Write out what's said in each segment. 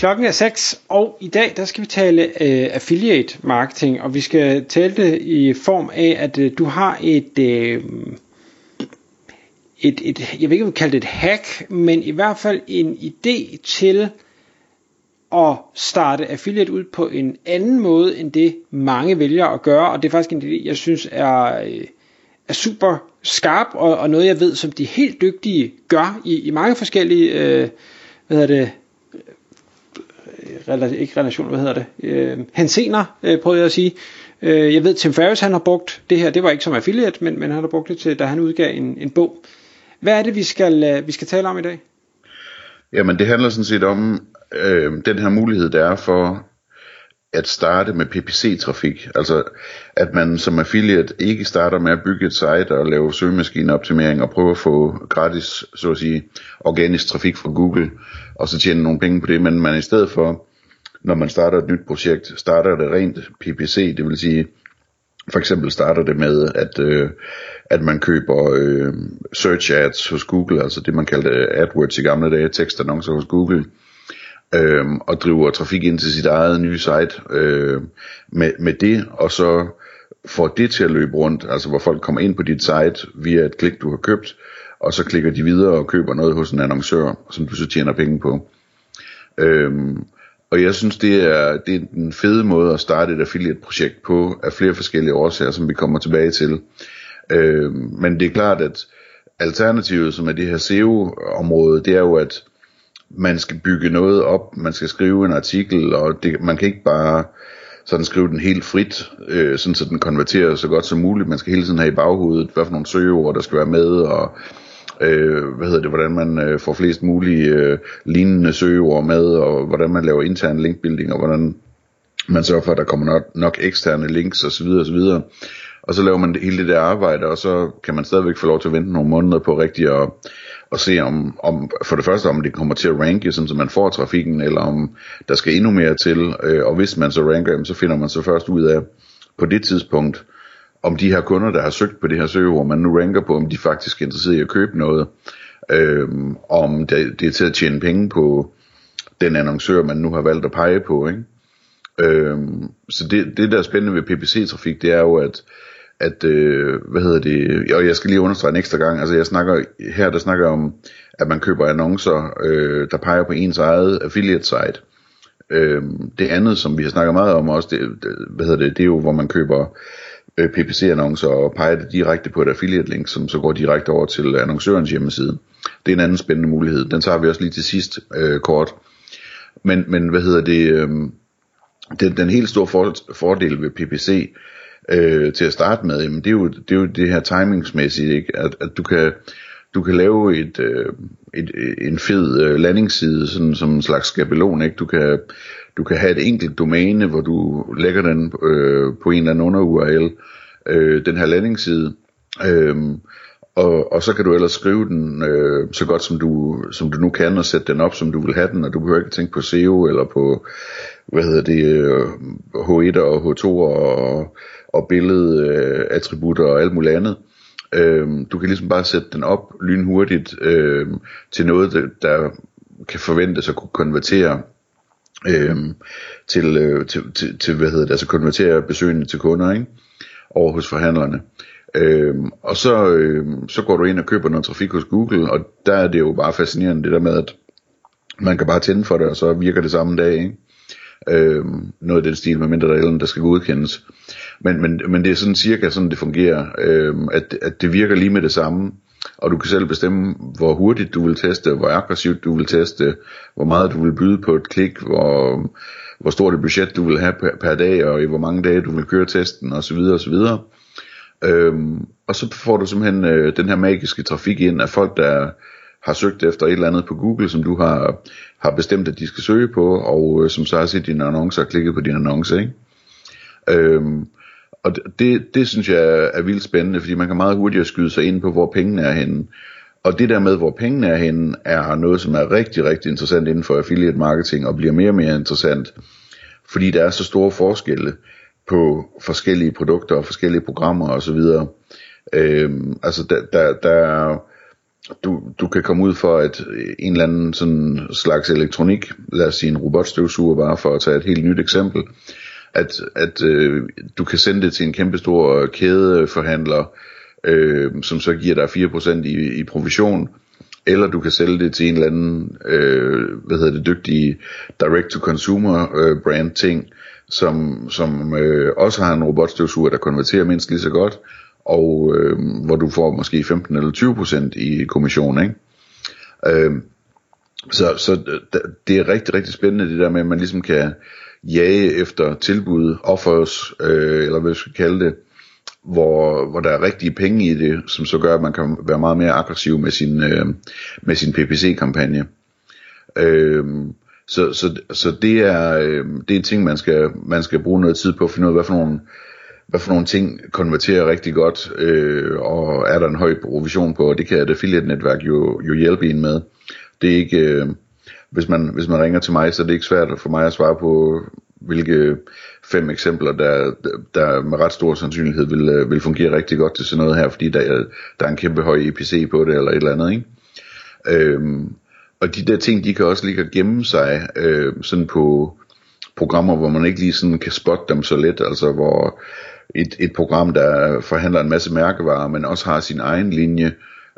Klokken er 6, og i dag der skal vi tale øh, affiliate marketing, og vi skal tale det i form af, at øh, du har et, øh, et, et, jeg ved ikke, om vi kalde det et hack, men i hvert fald en idé til at starte affiliate ud på en anden måde, end det mange vælger at gøre, og det er faktisk en idé, jeg synes er, øh, er super skarp, og, og noget jeg ved, som de helt dygtige gør i, i mange forskellige, øh, hvad hedder det, rela- ikke relation, hvad hedder det, øh, hensener, øh, prøvede jeg at sige. Øh, jeg ved, Tim Ferriss, han har brugt det her, det var ikke som affiliate, men, men han har brugt det til, da han udgav en, en bog. Hvad er det, vi skal, øh, vi skal tale om i dag? Jamen, det handler sådan set om øh, den her mulighed, der er for at starte med PPC-trafik. Altså, at man som affiliate ikke starter med at bygge et site og lave søgemaskineoptimering og prøve at få gratis, så at sige, organisk trafik fra Google, og så tjene nogle penge på det, men man i stedet for, når man starter et nyt projekt, starter det rent PPC, det vil sige, for eksempel starter det med, at, øh, at man køber øh, search ads hos Google, altså det man kaldte AdWords i gamle dage, tekstannoncer hos Google, øh, Øhm, og driver trafik ind til sit eget nye site øh, med, med det, og så får det til at løbe rundt, altså hvor folk kommer ind på dit site via et klik, du har købt, og så klikker de videre og køber noget hos en annoncør, som du så tjener penge på. Øhm, og jeg synes, det er, det er en fede måde at starte et affiliate-projekt på, af flere forskellige årsager, som vi kommer tilbage til. Øhm, men det er klart, at alternativet, som er det her SEO-område, det er jo, at man skal bygge noget op, man skal skrive en artikel, og det, man kan ikke bare sådan skrive den helt frit, øh, sådan så den konverterer så godt som muligt. Man skal hele tiden have i baghovedet, hvad for nogle søgeord, der skal være med, og øh, hvad hedder det, hvordan man øh, får flest mulige øh, lignende søgeord med, og hvordan man laver intern linkbuilding, og hvordan man sørger for, at der kommer nok, nok eksterne links osv. osv. Og så laver man det, hele det der arbejde, og så kan man stadigvæk få lov til at vente nogle måneder på rigtigt at, og se om, om, for det første om det kommer til at ranke, sådan så man får trafikken, eller om der skal endnu mere til, øh, og hvis man så ranker, så finder man så først ud af på det tidspunkt, om de her kunder, der har søgt på det her søgeord, man nu ranker på, om de faktisk er interesseret i at købe noget, øh, om det, det er til at tjene penge på den annoncør, man nu har valgt at pege på. Ikke? Øh, så det, det, der er spændende ved PPC-trafik, det er jo, at at, øh, hvad hedder det, og jeg skal lige understrege en ekstra gang, altså jeg snakker, her der snakker om, at man køber annoncer, øh, der peger på ens eget affiliate site. Øh, det andet, som vi har snakket meget om også, det, det, hvad hedder det, det er jo, hvor man køber øh, PPC-annoncer og peger det direkte på et affiliate-link, som så går direkte over til annoncørens hjemmeside. Det er en anden spændende mulighed. Den tager vi også lige til sidst øh, kort. Men, men hvad hedder det, øh, den, den helt store for, fordel ved PPC, øh, til at starte med, jamen det er jo det, er jo det her timingsmæssigt, ikke? At, at du kan du kan lave et, øh, et, en fed øh, landingsside sådan som en slags skabelon, ikke? Du kan du kan have et enkelt domæne, hvor du lægger den øh, på en eller anden under URL, øh, den her landingsside, Øhm, og, og så kan du ellers skrive den øh, så godt som du, som du nu kan, og sætte den op som du vil have den, og du behøver ikke tænke på SEO eller på, hvad hedder det, øh, H1 og H2 og, og billedattributter øh, og alt muligt andet. Øh, du kan ligesom bare sætte den op lynhurtigt øh, til noget, der, der kan forventes at kunne konvertere øh, til, øh, til, til, til, hvad hedder det, altså konvertere besøgende til kunder, ikke? over hos forhandlerne. Øhm, og så, øhm, så går du ind og køber noget trafik hos Google, og der er det jo bare fascinerende det der med, at man kan bare tænde for det, og så virker det samme dag, ikke? Øhm, noget af den stil, med mindre der er der skal godkendes. Men, men, men det er sådan cirka sådan, det fungerer, øhm, at, at det virker lige med det samme, og du kan selv bestemme, hvor hurtigt du vil teste, hvor aggressivt du vil teste, hvor meget du vil byde på et klik, hvor, hvor stort et budget du vil have per, per dag, og i hvor mange dage du vil køre testen, osv. osv. Øhm, og så får du simpelthen øh, den her magiske trafik ind af folk, der har søgt efter et eller andet på Google, som du har, har bestemt, at de skal søge på, og øh, som så har set dine annoncer og klikket på dine annoncer. Ikke? Øhm, og det, det synes jeg er vildt spændende, fordi man kan meget hurtigt skyde sig ind på, hvor pengene er henne. Og det der med, hvor pengene er henne, er noget, som er rigtig, rigtig interessant inden for affiliate marketing, og bliver mere og mere interessant, fordi der er så store forskelle på forskellige produkter og forskellige programmer osv. Øhm, altså der, der, der du, du kan komme ud for at en eller anden sådan slags elektronik, lad os sige en robotstøvsuger bare for at tage et helt nyt eksempel, at, at øh, du kan sende det til en kæmpe stor kædeforhandler, øh, som så giver dig 4% i, i provision, eller du kan sælge det til en eller anden, øh, hvad hedder det, dygtig direct-to-consumer øh, brand ting, som, som øh, også har en robotstøvsuger, der konverterer mindst lige så godt, og øh, hvor du får måske 15 eller 20 procent i kommission, ikke? Øh, så, så det er rigtig, rigtig spændende det der med, at man ligesom kan jage efter tilbud, offers, øh, eller hvad vi skal kalde det, hvor, hvor der er rigtige penge i det, som så gør, at man kan være meget mere aggressiv med sin, øh, med sin PPC-kampagne. Øh, så, så, så det er øh, det er en ting man skal man skal bruge noget tid på at finde ud af hvad for nogle hvad for nogle ting konverterer rigtig godt, øh, og er der en høj provision på, og det kan et affiliate-netværk jo, jo hjælpe en med. Det er ikke, øh, hvis, man, hvis man ringer til mig, så er det ikke svært for mig at svare på, hvilke fem eksempler, der, der med ret stor sandsynlighed vil, øh, vil fungere rigtig godt til sådan noget her, fordi der, der er en kæmpe høj EPC på det, eller et eller andet, ikke? Øhm, og de der ting, de kan også ligge og gemme sig øh, sådan på programmer, hvor man ikke lige sådan kan spotte dem så let, altså hvor et, et program, der forhandler en masse mærkevarer, men også har sin egen linje,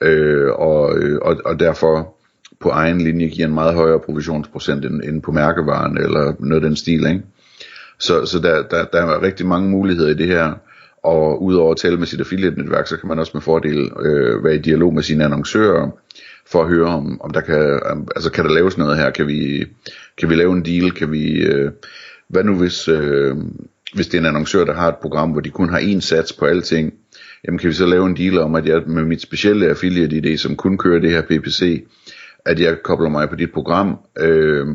øh, og, øh, og, og derfor på egen linje giver en meget højere provisionsprocent end, end på mærkevaren, eller noget af den stil, ikke? Så, så der, der, der er rigtig mange muligheder i det her, og udover at tale med sit affiliate-netværk, så kan man også med fordel øh, være i dialog med sine annoncører, for at høre om, om der kan, altså kan der laves noget her, kan vi, kan vi lave en deal, kan vi, øh, hvad nu hvis, øh, hvis det er en annoncør, der har et program, hvor de kun har én sats på alting, jamen kan vi så lave en deal om, at jeg med mit specielle affiliate-idé, som kun kører det her PPC, at jeg kobler mig på dit program, øh,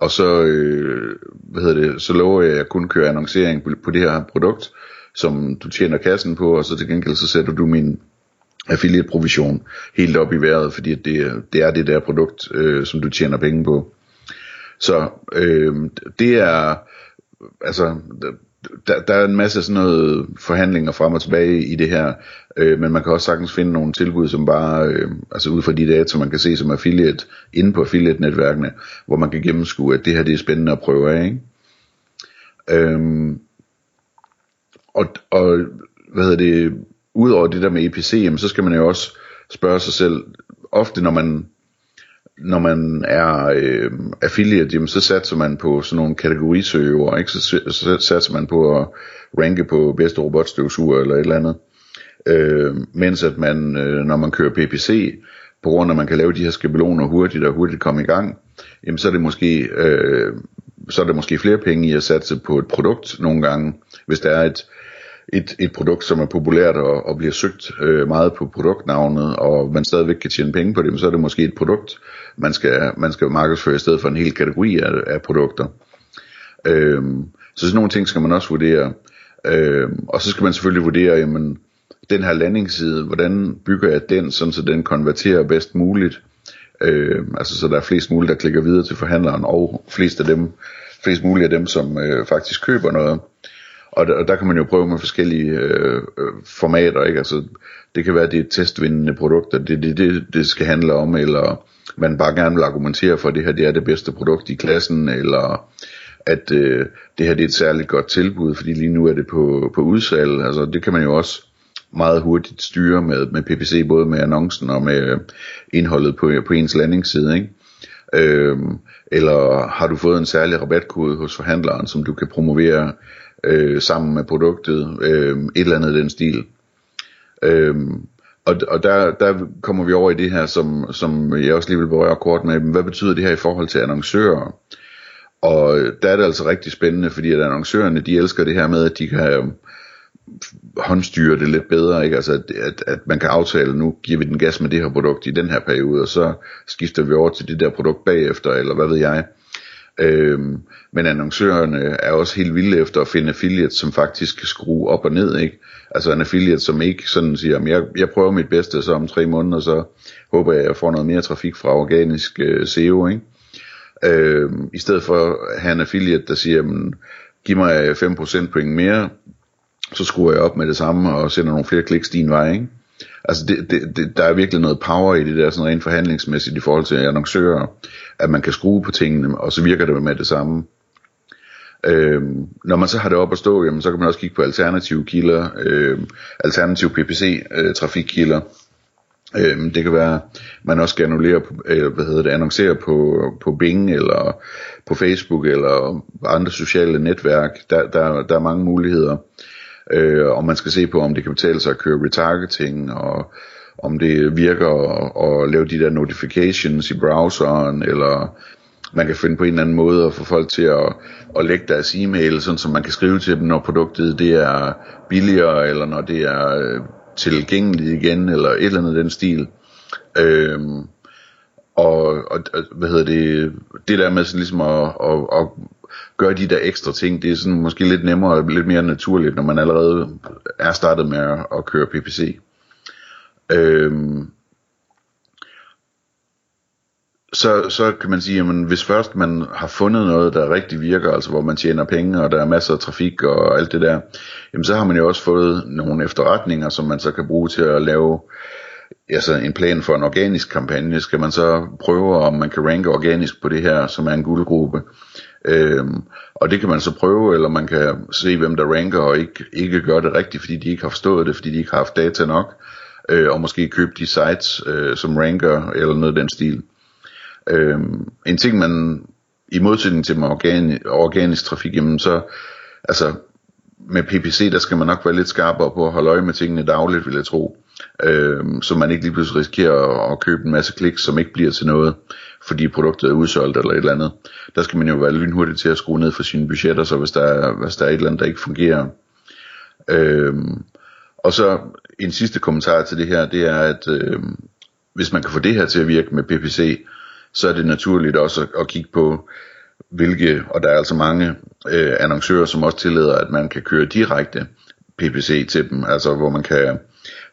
og så, øh, hvad hedder det, så lover jeg, at jeg kun kører annoncering på, på det her produkt, som du tjener kassen på, og så til gengæld så sætter du min affiliate provision helt op i vejret, fordi det, det er det der produkt, øh, som du tjener penge på. Så øh, det er, altså, der, der er en masse sådan noget forhandlinger frem og tilbage i det her, øh, men man kan også sagtens finde nogle tilbud, som bare, øh, altså ud fra de data, man kan se som affiliate, inde på affiliate-netværkene, hvor man kan gennemskue, at det her det er spændende at prøve af, ikke? Øhm, og, og hvad hedder det, udover det der med EPC, jamen, så skal man jo også spørge sig selv, ofte når man når man er øh, affiliate, jamen, så satser man på sådan nogle kategorisøger, ikke? Så, så satser man på at ranke på bedste robotstøvsuger eller et eller andet. Øh, mens at man, øh, når man kører PPC, på grund af at man kan lave de her skabeloner hurtigt og hurtigt komme i gang, jamen så er det måske, øh, så er der måske flere penge i at satse på et produkt nogle gange, hvis der er et, et, et produkt, som er populært og, og bliver søgt øh, meget på produktnavnet, og man stadigvæk kan tjene penge på det, så er det måske et produkt, man skal, man skal markedsføre i stedet for en hel kategori af, af produkter. Øh, så sådan nogle ting skal man også vurdere. Øh, og så skal man selvfølgelig vurdere, jamen, den her landingsside, hvordan bygger jeg den, sådan så den konverterer bedst muligt. øh, altså så der er flest muligt, der klikker videre til forhandleren, og flest af dem, flest muligt af dem, som øh, faktisk køber noget. Og der, og der kan man jo prøve med forskellige øh, øh formater, ikke? Altså, det kan være, at det er testvindende produkter, det er det, det, det skal handle om, eller man bare gerne vil argumentere for, at det her det er det bedste produkt i klassen, eller at øh, det her det er et særligt godt tilbud, fordi lige nu er det på, på udsalg. Altså, det kan man jo også meget hurtigt styre med, med PPC, både med annoncen og med øh, indholdet på, på ens landingsside. Ikke? Øhm, eller har du fået en særlig rabatkode hos forhandleren, som du kan promovere øh, sammen med produktet, øh, et eller andet den stil. Øh, og, og der, der kommer vi over i det her, som, som jeg også lige vil berøre kort med, hvad betyder det her i forhold til annoncører? Og der er det altså rigtig spændende, fordi at annoncørerne, de elsker det her med, at de kan øh, håndstyre det lidt bedre, ikke? Altså at, at, at man kan aftale, nu giver vi den gas med det her produkt i den her periode, og så skifter vi over til det der produkt bagefter, eller hvad ved jeg. Øhm, men annoncørerne er også helt vilde efter at finde affiliates, som faktisk kan skrue op og ned, ikke? Altså en affiliate, som ikke sådan siger, jeg, jeg prøver mit bedste, så om tre måneder, så håber jeg, at jeg får noget mere trafik fra organisk øh, SEO, ikke? Øhm, I stedet for at have en affiliate, der siger, men, giv mig 5% point mere, så skruer jeg op med det samme og sender nogle flere kliks din vej, ikke? Altså det, det, det, der er virkelig noget power i det der sådan rent forhandlingsmæssigt i forhold til annoncører, at man kan skrue på tingene, og så virker det med det samme. Øhm, når man så har det op at stå, jamen, så kan man også kigge på alternative kilder, øhm, alternative PPC øh, trafikkilder. Øhm, det kan være, man også skal annullere, på, øh, hvad hedder det, annoncere på, på Bing eller på Facebook eller andre sociale netværk. Der, der, der er mange muligheder øh, og man skal se på, om det kan betale sig at køre retargeting, og om det virker at, at lave de der notifications i browseren, eller man kan finde på en eller anden måde at få folk til at, at lægge deres e-mail, sådan så man kan skrive til dem, når produktet det er billigere, eller når det er øh, tilgængeligt igen, eller et eller andet den stil. Øhm, og, og, hvad hedder det, det der med sådan ligesom at, at, at gøre de der ekstra ting, det er sådan måske lidt nemmere og lidt mere naturligt, når man allerede er startet med at, at køre PPC. Øhm, så, så kan man sige, at hvis først man har fundet noget, der rigtig virker, altså hvor man tjener penge, og der er masser af trafik og alt det der, jamen så har man jo også fået nogle efterretninger, som man så kan bruge til at lave altså en plan for en organisk kampagne. Skal man så prøve, om man kan ranke organisk på det her, som er en guldgruppe. Øhm, og det kan man så prøve, eller man kan se, hvem der ranker og ikke, ikke gør det rigtigt, fordi de ikke har forstået det, fordi de ikke har haft data nok, øh, og måske købe de sites, øh, som ranker, eller noget af den stil. Øhm, en ting, man i modsætning til med organi, organisk trafik, jamen så, altså med PPC, der skal man nok være lidt skarpere på at holde øje med tingene dagligt, vil jeg tro. Øhm, så man ikke lige pludselig risikerer at, at købe en masse klik, som ikke bliver til noget fordi produktet er udsolgt eller et eller andet. Der skal man jo være lynhurtig til at skrue ned for sine budgetter, så hvis der er, hvis der er et eller andet, der ikke fungerer. Øh, og så en sidste kommentar til det her, det er, at øh, hvis man kan få det her til at virke med PPC, så er det naturligt også at, at kigge på, hvilke, og der er altså mange øh, annoncører, som også tillader, at man kan køre direkte PPC til dem, altså hvor man kan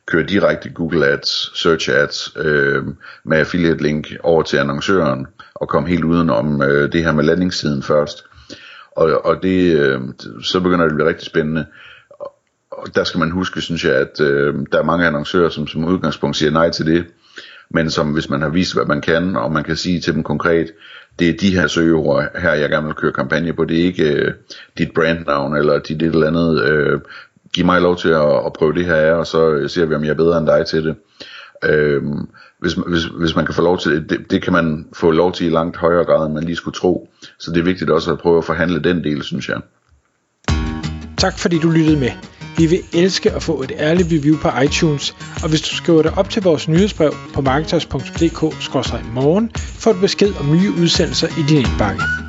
køre direkte Google Ads, Search Ads øh, med affiliate link over til annoncøren og komme helt udenom øh, det her med landingssiden først. Og, og det, øh, så begynder det at blive rigtig spændende. Og der skal man huske, synes jeg, at øh, der er mange annoncører, som som udgangspunkt siger nej til det, men som hvis man har vist, hvad man kan, og man kan sige til dem konkret, det er de her søgeord her, jeg gerne vil køre kampagne på, det er ikke øh, dit brandnavn, eller dit et eller andet øh, giv mig lov til at, at prøve det her af, og så øh, ser vi, om jeg er bedre end dig til det. Øhm, hvis, hvis, hvis man kan få lov til det, det kan man få lov til i langt højere grad, end man lige skulle tro. Så det er vigtigt også at prøve at forhandle den del, synes jeg. Tak fordi du lyttede med. Vi vil elske at få et ærligt review på iTunes, og hvis du skriver dig op til vores nyhedsbrev på marketers.dk-morgen, får du besked om nye udsendelser i din indbakke.